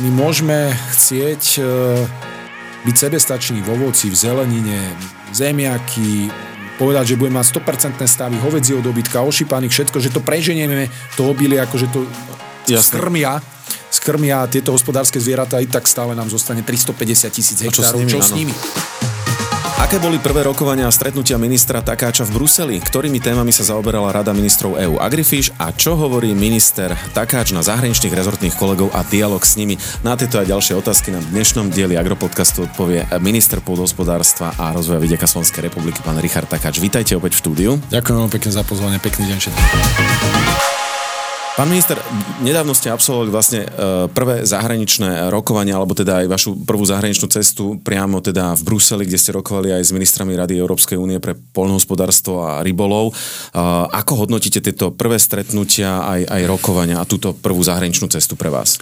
My môžeme chcieť e, byť sebestační v ovoci, v zelenine, zemiaky, povedať, že budeme mať 100% stavy hovedzieho dobytka, ošípaných, všetko, že to preženieme, to obilie, akože to skrmia, skrmia tieto hospodárske zvieratá, i tak stále nám zostane 350 tisíc hektárov. Čo s nimi? Čo s nimi? Aké boli prvé rokovania a stretnutia ministra Takáča v Bruseli? Ktorými témami sa zaoberala Rada ministrov EÚ Agrifish a čo hovorí minister Takáč na zahraničných rezortných kolegov a dialog s nimi? Na tieto a ďalšie otázky nám v dnešnom dieli Agropodcastu odpovie minister pôdohospodárstva a rozvoja vidieka Slovenskej republiky, pán Richard Takáč. Vítajte opäť v štúdiu. Ďakujem veľmi pekne za pozvanie, pekný deň všetkým. Pán minister, nedávno ste absolvovali vlastne e, prvé zahraničné rokovania, alebo teda aj vašu prvú zahraničnú cestu priamo teda v Bruseli, kde ste rokovali aj s ministrami Rady Európskej únie pre poľnohospodárstvo a rybolov. E, ako hodnotíte tieto prvé stretnutia, aj, aj rokovania a túto prvú zahraničnú cestu pre vás?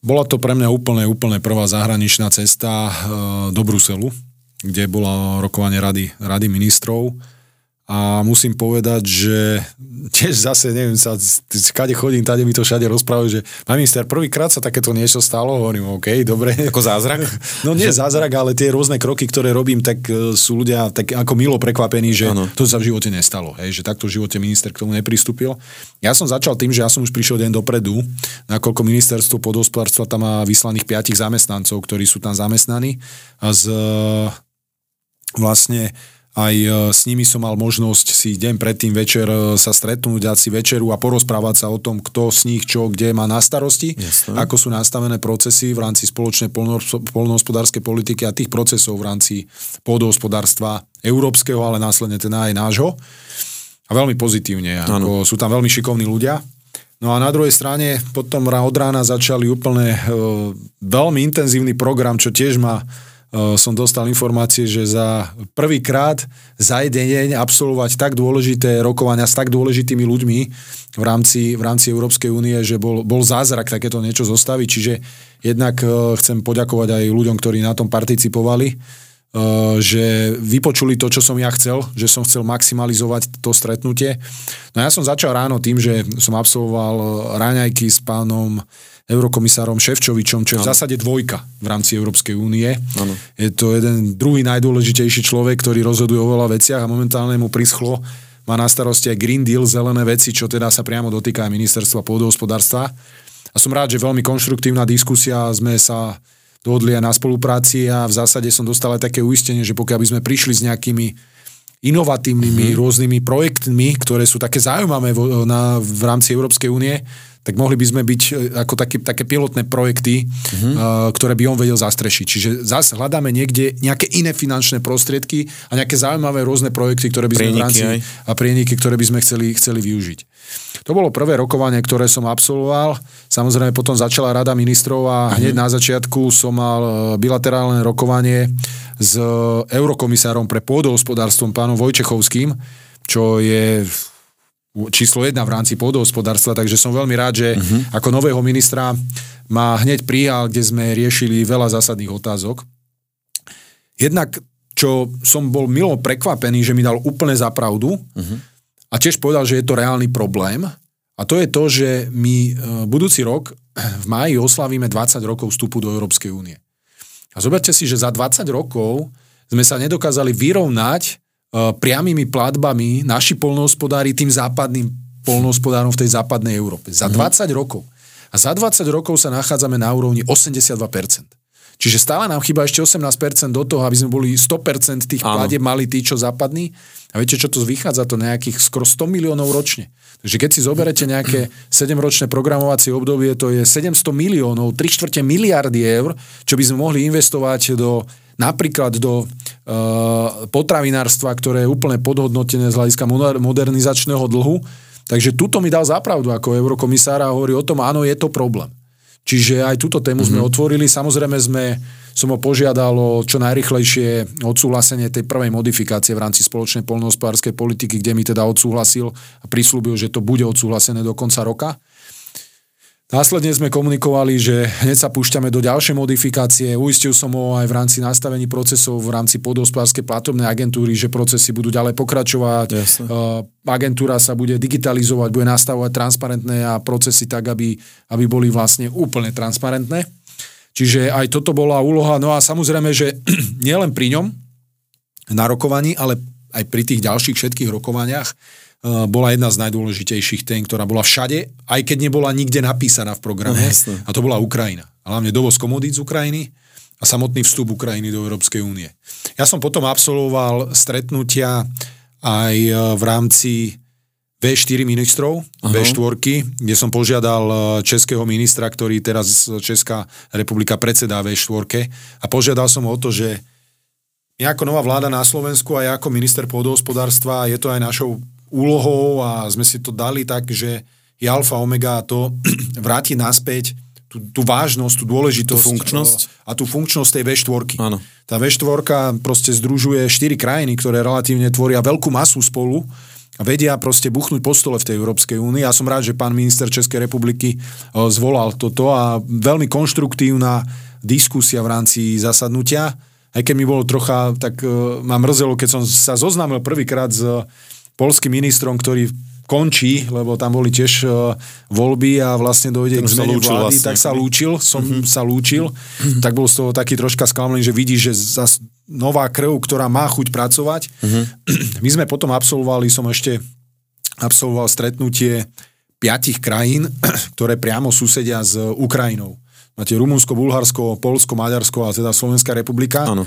Bola to pre mňa úplne, úplne prvá zahraničná cesta e, do Bruselu, kde bolo rokovanie Rady, Rady ministrov a musím povedať, že tiež zase, neviem, sa, kade chodím, tade mi to všade rozprávajú, že pán minister, prvýkrát sa takéto niečo stalo, hovorím, OK, dobre. Ako zázrak? No nie zázrak, ale tie rôzne kroky, ktoré robím, tak e, sú ľudia tak ako milo prekvapení, že ano. to sa v živote nestalo, hej, že takto v živote minister k tomu nepristúpil. Ja som začal tým, že ja som už prišiel deň dopredu, nakoľko ministerstvo podhospodárstva tam má vyslaných piatich zamestnancov, ktorí sú tam zamestnaní a z vlastne aj e, s nimi som mal možnosť si deň predtým večer e, sa stretnúť, dať si večeru a porozprávať sa o tom, kto z nich čo, kde má na starosti, Jasne. ako sú nastavené procesy v rámci spoločnej polnohospodárskej politiky a tých procesov v rámci pôdohospodárstva európskeho, ale následne teda aj nášho. A veľmi pozitívne. Ako sú tam veľmi šikovní ľudia. No a na druhej strane potom od rána začali úplne e, veľmi intenzívny program, čo tiež ma som dostal informácie, že za prvýkrát za jeden deň absolvovať tak dôležité rokovania s tak dôležitými ľuďmi v rámci, v rámci Európskej únie, že bol, bol zázrak takéto niečo zostaviť. Čiže jednak eh, chcem poďakovať aj ľuďom, ktorí na tom participovali, eh, že vypočuli to, čo som ja chcel, že som chcel maximalizovať to stretnutie. No ja som začal ráno tým, že som absolvoval ráňajky s pánom eurokomisárom Ševčovičom, čo je v zásade dvojka v rámci Európskej únie. Ano. Je to jeden druhý najdôležitejší človek, ktorý rozhoduje o veľa veciach a momentálne mu prischlo má na starosti aj Green Deal, zelené veci, čo teda sa priamo dotýka aj ministerstva pôdohospodárstva. A som rád, že veľmi konštruktívna diskusia, sme sa dohodli aj na spolupráci a v zásade som dostal aj také uistenie, že pokiaľ by sme prišli s nejakými inovatívnymi mm-hmm. rôznymi projektmi, ktoré sú také zaujímavé v, na, v rámci Európskej únie, tak mohli by sme byť e, ako také, také pilotné projekty, uh, ktoré by on vedel zastrešiť. Čiže zase hľadáme niekde nejaké iné finančné prostriedky a nejaké zaujímavé rôzne projekty, ktoré by sme prieniky v rámci aj. a prieniky, ktoré by sme chceli, chceli využiť. To bolo prvé rokovanie, ktoré som absolvoval. Samozrejme potom začala rada ministrov a uh-huh. hneď na začiatku som mal e, bilaterálne rokovanie s eurokomisárom pre pôdohospodárstvom pánom Vojčechovským, čo je číslo jedna v rámci pôdohospodárstva, takže som veľmi rád, že uh-huh. ako nového ministra ma hneď prijal, kde sme riešili veľa zásadných otázok. Jednak, čo som bol milo prekvapený, že mi dal úplne za pravdu uh-huh. a tiež povedal, že je to reálny problém a to je to, že my e, budúci rok v máji oslavíme 20 rokov vstupu do Európskej únie. A zoberte si, že za 20 rokov sme sa nedokázali vyrovnať priamými platbami naši polnohospodári tým západným polnohospodárom v tej západnej Európe. Za 20 mhm. rokov. A za 20 rokov sa nachádzame na úrovni 82%. Čiže stále nám chýba ešte 18% do toho, aby sme boli 100% tých platieb mali tí, čo západní. A viete, čo to vychádza? To nejakých skoro 100 miliónov ročne. Takže keď si zoberete nejaké 7-ročné programovacie obdobie, to je 700 miliónov, 3 čtvrte miliardy eur, čo by sme mohli investovať do napríklad do uh, potravinárstva, ktoré je úplne podhodnotené z hľadiska modernizačného dlhu. Takže tuto mi dal zapravdu ako eurokomisár a hovorí o tom, áno, je to problém. Čiže aj túto tému mm-hmm. sme mhm. otvorili. Samozrejme sme, som ho požiadal o čo najrychlejšie odsúhlasenie tej prvej modifikácie v rámci spoločnej polnohospodárskej politiky, kde mi teda odsúhlasil a prislúbil, že to bude odsúhlasené do konca roka. Následne sme komunikovali, že hneď sa púšťame do ďalšej modifikácie. Uistil som ho aj v rámci nastavení procesov v rámci podospodárskej platobnej agentúry, že procesy budú ďalej pokračovať. Jasne. Agentúra sa bude digitalizovať, bude nastavovať transparentné a procesy tak, aby, aby boli vlastne úplne transparentné. Čiže aj toto bola úloha. No a samozrejme, že nielen pri ňom na rokovaní, ale aj pri tých ďalších všetkých rokovaniach Eh, bola jedna z najdôležitejších tém, ktorá bola všade, aj keď nebola nikde napísaná v programe. No, a to bola Ukrajina. Hlavne dovoz komodít z Ukrajiny a samotný vstup Ukrajiny do Európskej únie. Ja som potom absolvoval stretnutia aj eh, v rámci V4 ministrov, Aha. V4, kde som požiadal eh, českého ministra, ktorý teraz Česká republika predsedá V4 a požiadal som o to, že my ako nová vláda na Slovensku a ja ako minister pôdohospodárstva, je to aj našou úlohou a sme si to dali tak, že je alfa omega to vrátiť naspäť tú, tú vážnosť, tú dôležitosť. Tú funkčnosť. A tú funkčnosť tej V4. Áno. Tá V4 proste združuje štyri krajiny, ktoré relatívne tvoria veľkú masu spolu a vedia proste buchnúť po stole v tej Európskej únii. Ja som rád, že pán minister Českej republiky zvolal toto a veľmi konštruktívna diskusia v rámci zasadnutia. Aj keď mi bolo trocha, tak uh, ma mrzelo, keď som sa zoznámil prvýkrát s polským ministrom, ktorý končí, lebo tam boli tiež uh, voľby a vlastne dojde Ten k zmene vlády, vlastne. tak sa lúčil, som mm-hmm. sa lúčil, mm-hmm. tak bol z toho taký troška sklamaný, že vidí, že zas nová krv, ktorá má chuť pracovať. Mm-hmm. My sme potom absolvovali, som ešte absolvoval stretnutie piatich krajín, ktoré priamo susedia s Ukrajinou. Máte Rumunsko, Bulharsko, Polsko, Maďarsko a teda Slovenská republika. Áno.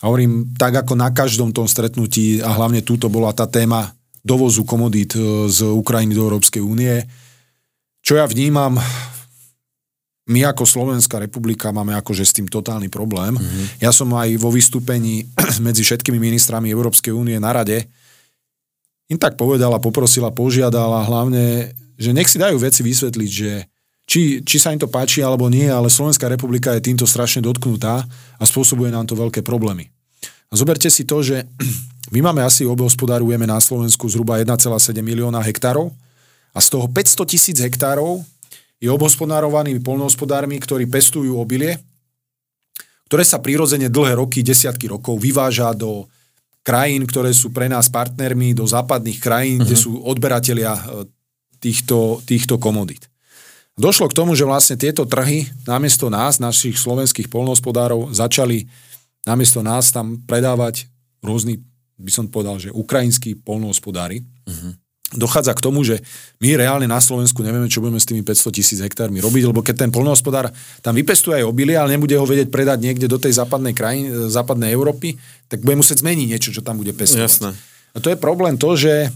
A hovorím, tak ako na každom tom stretnutí, a hlavne túto bola tá téma dovozu komodít e, z Ukrajiny do Európskej únie, čo ja vnímam, my ako Slovenská republika máme akože s tým totálny problém. Mm-hmm. Ja som aj vo vystúpení medzi všetkými ministrami Európskej únie na rade im tak povedala, poprosila, požiadala hlavne, že nech si dajú veci vysvetliť, že či, či sa im to páči alebo nie, ale Slovenská republika je týmto strašne dotknutá a spôsobuje nám to veľké problémy. A zoberte si to, že my máme asi, obehospodárujeme na Slovensku zhruba 1,7 milióna hektárov a z toho 500 tisíc hektárov je obhospodárovanými polnohospodármi, ktorí pestujú obilie, ktoré sa prirodzene dlhé roky, desiatky rokov vyváža do krajín, ktoré sú pre nás partnermi, do západných krajín, uh-huh. kde mhm. sú odberatelia e, týchto, týchto komodít. Došlo k tomu, že vlastne tieto trhy namiesto nás, našich slovenských polnohospodárov, začali namiesto nás tam predávať rôzni, by som povedal, že ukrajinskí polnohospodári. Uh-huh. Dochádza k tomu, že my reálne na Slovensku nevieme, čo budeme s tými 500 tisíc hektármi robiť, lebo keď ten polnohospodár tam vypestuje aj obilie, ale nebude ho vedieť predať niekde do tej západnej krajiny, západnej Európy, tak bude musieť zmeniť niečo, čo tam bude pestovať. Jasné. A to je problém to, že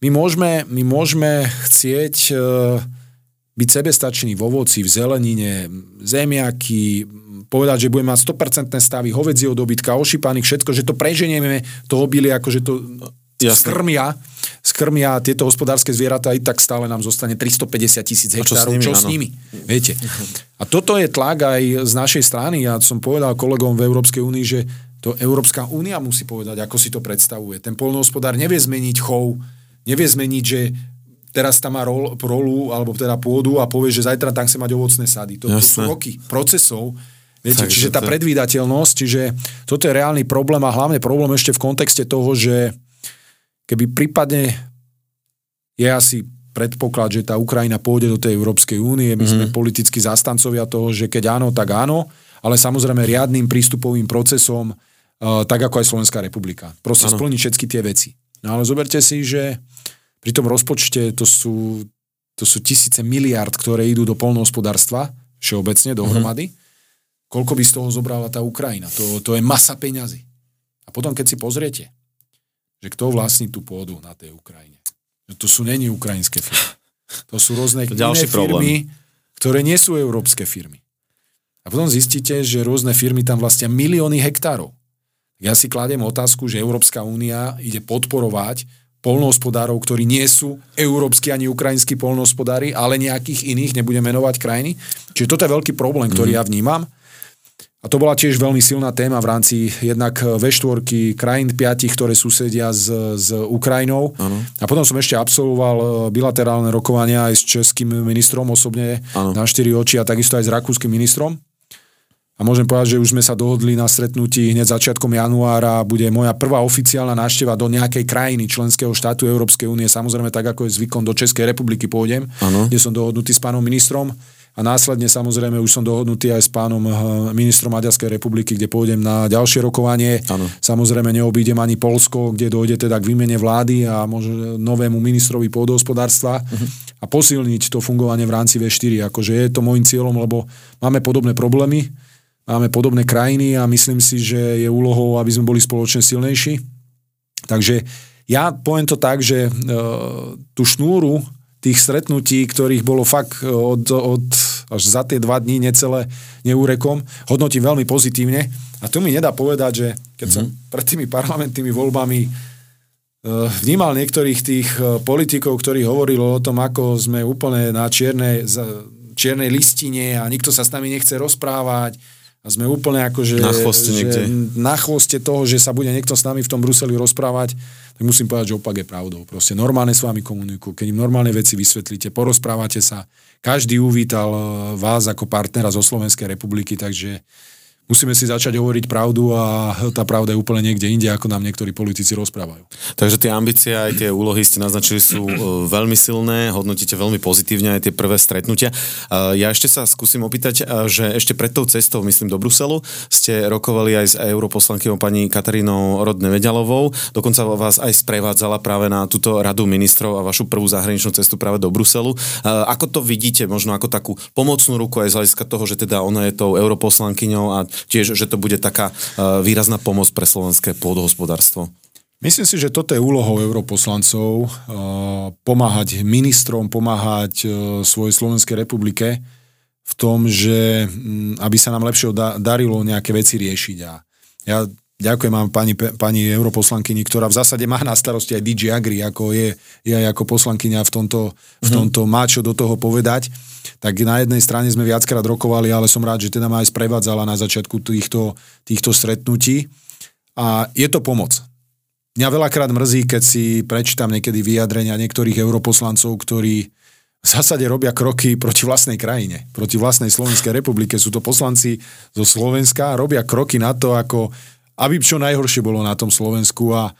my môžeme, my môžeme chcieť uh, byť sebestačný v ovoci, v zelenine, zemiaky, povedať, že budeme mať 100% stavy hovedzieho dobytka, ošípaných, všetko, že to preženieme, to obilie, akože to Jasne. skrmia, skrmia tieto hospodárske zvieratá, i tak stále nám zostane 350 tisíc hektárov. Čo, s nimi, čo s nimi? Viete. A toto je tlak aj z našej strany. Ja som povedal kolegom v Európskej únii, že to Európska únia musí povedať, ako si to predstavuje. Ten polnohospodár nevie zmeniť chov, nevie zmeniť, že teraz tam má rol, rolu, alebo teda pôdu a povie, že zajtra tam chce mať ovocné sady. To, to sú roky procesov, Viete, tak, čiže tá predvídateľnosť, čiže toto je reálny problém a hlavne problém ešte v kontexte toho, že keby prípadne je asi predpoklad, že tá Ukrajina pôjde do tej Európskej únie, my mm-hmm. sme mhm. politicky zastancovia toho, že keď áno, tak áno, ale samozrejme riadným prístupovým procesom, uh, tak ako aj Slovenská republika. Proste ano. splniť všetky tie veci. No ale zoberte si, že pri tom rozpočte to sú, to sú tisíce miliard, ktoré idú do polnohospodárstva, všeobecne dohromady. Mm-hmm. Koľko by z toho zobrala tá Ukrajina? To, to je masa peňazí. A potom, keď si pozriete, že kto vlastní tú pôdu na tej Ukrajine. Že to sú není ukrajinské firmy. To sú rôzne to iné firmy, problém. ktoré nie sú európske firmy. A potom zistíte, že rôzne firmy tam vlastnia milióny hektárov. Ja si kladiem otázku, že Európska únia ide podporovať polnohospodárov, ktorí nie sú európsky ani ukrajinskí polnohospodári, ale nejakých iných, nebudem menovať krajiny. Čiže toto je veľký problém, ktorý mm. ja vnímam. A to bola tiež veľmi silná téma v rámci jednak V4 krajín piatich, ktoré susedia s, s Ukrajinou. Ano. A potom som ešte absolvoval e, bilaterálne rokovania aj s českým ministrom osobne ano. na štyri oči a takisto aj s rakúskym ministrom. A môžem povedať, že už sme sa dohodli na stretnutí hneď začiatkom januára. Bude moja prvá oficiálna návšteva do nejakej krajiny členského štátu Európskej únie. Samozrejme, tak ako je zvykom, do Českej republiky pôjdem, ano. kde som dohodnutý s pánom ministrom a následne samozrejme už som dohodnutý aj s pánom eh, ministrom Maďarskej republiky, kde pôjdem na ďalšie rokovanie. Ano. Samozrejme neobídem ani Polsko, kde dojde teda k výmene vlády a možno novému ministrovi pôdohospodárstva uh-huh. a posilniť to fungovanie v rámci V4. Akože je to môjim cieľom, lebo máme podobné problémy, máme podobné krajiny a myslím si, že je úlohou, aby sme boli spoločne silnejší. Takže ja poviem to tak, že e, tú šnúru tých stretnutí, ktorých bolo fakt od, od až za tie dva dní necelé neúrekom, hodnotím veľmi pozitívne. A to mi nedá povedať, že keď mm-hmm. som mhm. pred tými parlamentnými voľbami e, vnímal niektorých tých e, politikov, ktorí hovorili o tom, ako sme úplne na čiernej, čiernej listine a nikto sa s nami nechce rozprávať a sme úplne ako, že, na chvoste, že na chvoste toho, že sa bude niekto s nami v tom Bruseli rozprávať, tak musím povedať, že opak je pravdou. Proste normálne s vami komunikujú, keď im normálne veci vysvetlíte, porozprávate sa, každý uvítal eh, vás ako partnera zo Slovenskej republiky, takže musíme si začať hovoriť pravdu a tá pravda je úplne niekde inde, ako nám niektorí politici rozprávajú. Takže tie ambície aj tie úlohy ste naznačili sú e, veľmi silné, hodnotíte veľmi pozitívne aj tie prvé stretnutia. E, ja ešte sa skúsim opýtať, e, že ešte pred tou cestou, myslím, do Bruselu, ste rokovali aj s europoslankyou pani Katarínou Rodne Vedalovou, dokonca vás aj sprevádzala práve na túto radu ministrov a vašu prvú zahraničnú cestu práve do Bruselu. Ako to vidíte, možno ako takú pomocnú ruku aj z hľadiska toho, že teda ona je tou europoslankyňou a tiež, že to bude taká e, výrazná pomoc pre slovenské pôdohospodárstvo? Myslím si, že toto je úlohou europoslancov e, pomáhať ministrom, pomáhať e, svojej Slovenskej republike v tom, že mm, aby sa nám lepšie darilo nejaké veci riešiť. A ja ďakujem vám pani, pani europoslankyni, ktorá v zásade má na starosti aj DJ Agri, ako je, je aj ako poslankyňa v tomto, v mhm. tomto má čo do toho povedať tak na jednej strane sme viackrát rokovali, ale som rád, že teda ma aj sprevádzala na začiatku týchto, týchto stretnutí. A je to pomoc. Mňa veľakrát mrzí, keď si prečítam niekedy vyjadrenia niektorých europoslancov, ktorí v zásade robia kroky proti vlastnej krajine, proti vlastnej Slovenskej republike. Sú to poslanci zo Slovenska robia kroky na to, ako aby čo najhoršie bolo na tom Slovensku a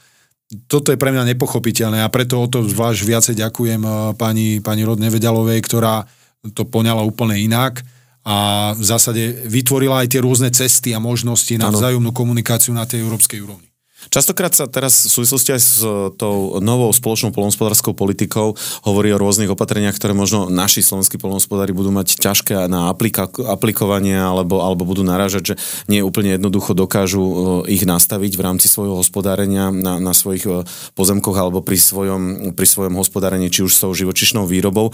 toto je pre mňa nepochopiteľné a preto o to zvlášť viacej ďakujem eh, pani, pani Rod Nevedalovej, ktorá to poňala úplne inak a v zásade vytvorila aj tie rôzne cesty a možnosti na vzájomnú komunikáciu na tej európskej úrovni. Častokrát sa teraz v súvislosti aj s tou novou spoločnou polnohospodárskou politikou hovorí o rôznych opatreniach, ktoré možno naši slovenskí polnohospodári budú mať ťažké na aplika- aplikovanie alebo, alebo budú narážať, že nie úplne jednoducho dokážu e, ich nastaviť v rámci svojho hospodárenia na, na svojich e, pozemkoch alebo pri svojom, pri svojom hospodárení, či už s tou živočišnou výrobou. E,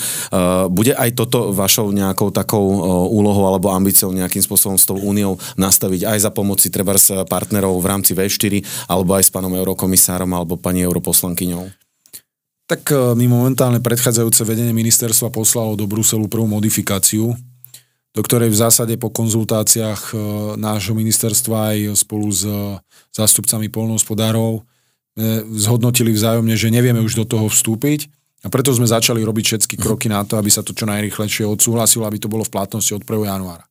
bude aj toto vašou nejakou takou úlohou alebo ambíciou nejakým spôsobom s tou úniou nastaviť aj za pomoci treba partnerov v rámci V4 alebo aj s pánom eurokomisárom alebo pani europoslankyňou? Tak e, my momentálne predchádzajúce vedenie ministerstva poslalo do Bruselu prvú modifikáciu, do ktorej v zásade po konzultáciách e, nášho ministerstva aj spolu s e, zástupcami polnohospodárov zhodnotili vzájomne, že nevieme už do toho vstúpiť a preto sme začali robiť všetky kroky na to, aby sa to čo najrychlejšie odsúhlasilo, aby to bolo v platnosti od 1. januára.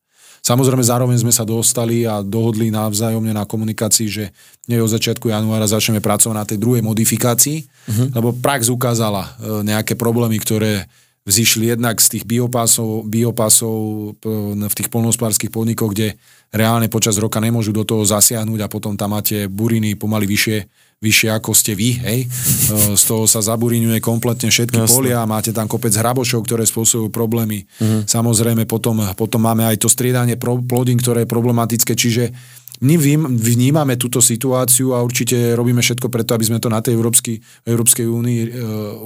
Samozrejme, zároveň sme sa dostali a dohodli navzájomne na komunikácii, že nie od začiatku januára začneme pracovať na tej druhej modifikácii, uh-huh. lebo prax ukázala e, nejaké problémy, ktoré vzýšli jednak z tých biopásov, biopásov v tých polnohospodárských podnikoch, kde reálne počas roka nemôžu do toho zasiahnuť a potom tam máte buriny pomaly vyššie, vyššie ako ste vy, hej. Z toho sa zaburiňuje kompletne všetky Jasne. polia, máte tam kopec hrabošov, ktoré spôsobujú problémy. Mhm. Samozrejme potom, potom máme aj to striedanie plodín, ktoré je problematické, čiže my vnímame túto situáciu a určite robíme všetko preto, aby sme to na tej Európsky, Európskej únii e,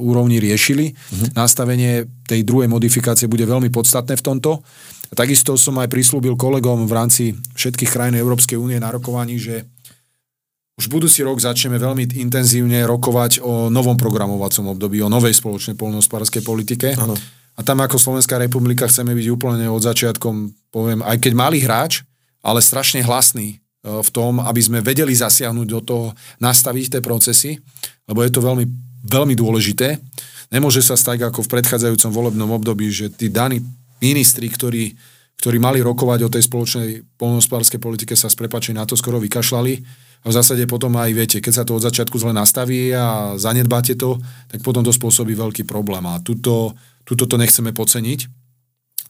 úrovni riešili. Uh-huh. Nastavenie tej druhej modifikácie bude veľmi podstatné v tomto. A takisto som aj prislúbil kolegom v rámci všetkých krajín Európskej únie na rokovaní, že už budúci rok začneme veľmi intenzívne rokovať o novom programovacom období, o novej spoločnej poľnohospodárskej politike. Ano. A tam ako Slovenská republika chceme byť úplne od začiatkom, poviem, aj keď malý hráč, ale strašne hlasný v tom, aby sme vedeli zasiahnuť do toho, nastaviť tie procesy, lebo je to veľmi, veľmi dôležité. Nemôže sa stať ako v predchádzajúcom volebnom období, že tí daní ministri, ktorí, ktorí mali rokovať o tej spoločnej polnohospodárskej politike, sa s prepačením na to skoro vykašľali. A v zásade potom aj viete, keď sa to od začiatku zle nastaví a zanedbáte to, tak potom to spôsobí veľký problém. A tuto, tuto to nechceme podceniť.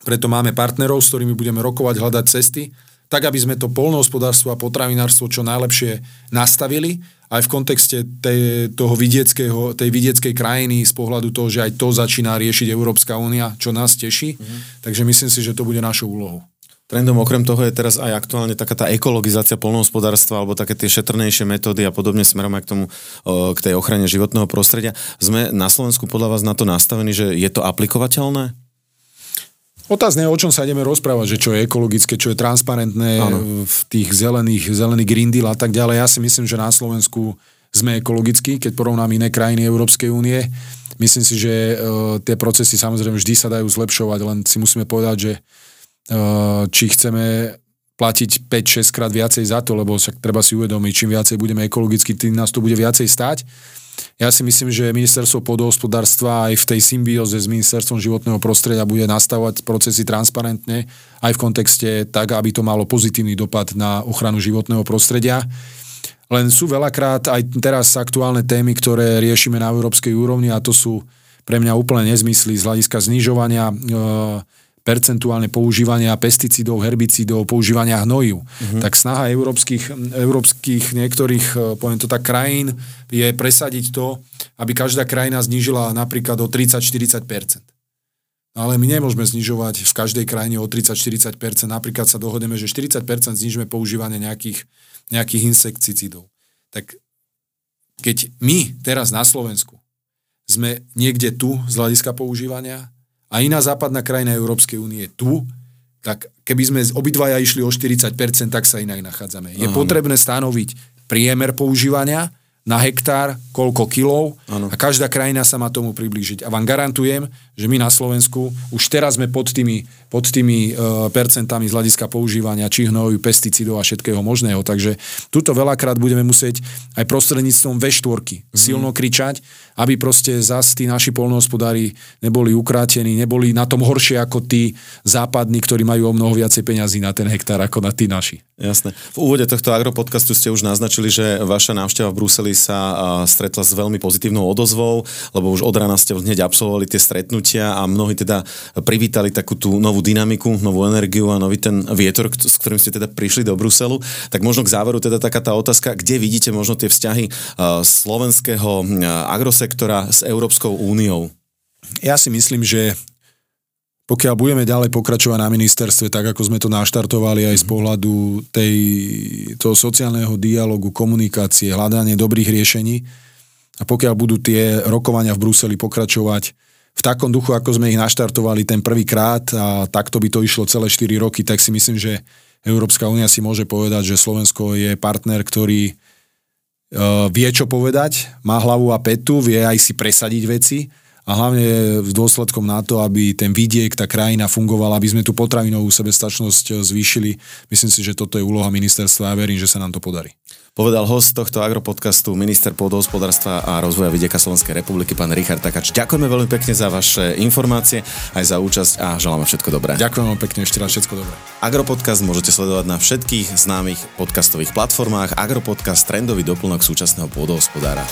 Preto máme partnerov, s ktorými budeme rokovať, hľadať cesty, tak aby sme to polnohospodárstvo a potravinárstvo čo najlepšie nastavili, aj v kontexte tej, toho vidieckého, tej vidieckej krajiny z pohľadu toho, že aj to začína riešiť Európska únia, čo nás teší. Mm-hmm. Takže myslím si, že to bude našou úlohou. Trendom okrem toho je teraz aj aktuálne taká tá ekologizácia polnohospodárstva alebo také tie šetrnejšie metódy a podobne smerom aj k tomu, k tej ochrane životného prostredia. Sme na Slovensku podľa vás na to nastavení, že je to aplikovateľné? Otázne je, o čom sa ideme rozprávať, že čo je ekologické, čo je transparentné ano. v tých zelených, zelený Green Deal a tak ďalej. Ja si myslím, že na Slovensku sme ekologickí, keď porovnám iné krajiny Európskej únie. Myslím si, že uh, tie procesy samozrejme vždy sa dajú zlepšovať, len si musíme povedať, že či chceme platiť 5-6 krát viacej za to, lebo sa treba si uvedomiť, čím viacej budeme ekologicky, tým nás to bude viacej stať. Ja si myslím, že ministerstvo pôdohospodárstva aj v tej symbióze s ministerstvom životného prostredia bude nastavovať procesy transparentne, aj v kontexte tak, aby to malo pozitívny dopad na ochranu životného prostredia. Len sú veľakrát aj teraz aktuálne témy, ktoré riešime na európskej úrovni a to sú pre mňa úplne nezmysly z hľadiska znižovania e, percentuálne používania pesticídov, herbicídov, používania hnojiv. Uh-huh. Tak snaha európskych, európskych niektorých, e, poviem to tak, krajín je presadiť to, aby každá krajina znížila napríklad o 30-40%. Ale my nemôžeme znižovať v každej krajine o 30-40%. Napríklad sa dohodneme, že 40% znižíme používanie nejakých, nejakých insekticídov. Tak keď my teraz na Slovensku sme niekde tu z hľadiska používania, a iná západná krajina Európskej únie tu, tak keby sme obidvaja išli o 40%, tak sa inak nachádzame. Je Aha. potrebné stanoviť priemer používania na hektár, koľko kilov ano. a každá krajina sa má tomu priblížiť. A vám garantujem, že my na Slovensku už teraz sme pod tými, pod tými uh, percentami z hľadiska používania či hnoju, pesticídov a všetkého možného. Takže tuto veľakrát budeme musieť aj prostredníctvom V4 mm. silno kričať, aby proste zas tí naši polnohospodári neboli ukrátení, neboli na tom horšie ako tí západní, ktorí majú o mnoho viacej peňazí na ten hektár ako na tí naši. Jasné. V úvode tohto agropodcastu ste už naznačili, že vaša návšteva v Bruseli sa stretla s veľmi pozitívnou odozvou, lebo už od rána ste hneď absolvovali tie stretnutia a mnohí teda privítali takú tú novú dynamiku, novú energiu a nový ten vietor, s ktorým ste teda prišli do Bruselu. Tak možno k záveru teda taká tá otázka, kde vidíte možno tie vzťahy slovenského agrosektora s Európskou úniou? Ja si myslím, že pokiaľ budeme ďalej pokračovať na ministerstve, tak ako sme to naštartovali aj z pohľadu tej, toho sociálneho dialogu, komunikácie, hľadanie dobrých riešení a pokiaľ budú tie rokovania v Bruseli pokračovať v takom duchu, ako sme ich naštartovali ten prvý krát a takto by to išlo celé 4 roky, tak si myslím, že Európska únia si môže povedať, že Slovensko je partner, ktorý vie čo povedať, má hlavu a petu, vie aj si presadiť veci a hlavne v dôsledkom na to, aby ten vidiek, tá krajina fungovala, aby sme tú potravinovú sebestačnosť eh, zvýšili. Myslím si, že toto je úloha ministerstva a verím, že sa nám to podarí. Povedal host tohto agropodcastu, minister pôdohospodárstva a rozvoja vidieka Slovenskej republiky, pán Richard Takač. Ďakujeme veľmi pekne za vaše informácie, aj za účasť a želáme všetko dobré. Ďakujem veľmi pekne, ešte raz všetko dobré. Agropodcast môžete sledovať na všetkých známych podcastových platformách. Agropodcast trendový doplnok súčasného pôdohospodára.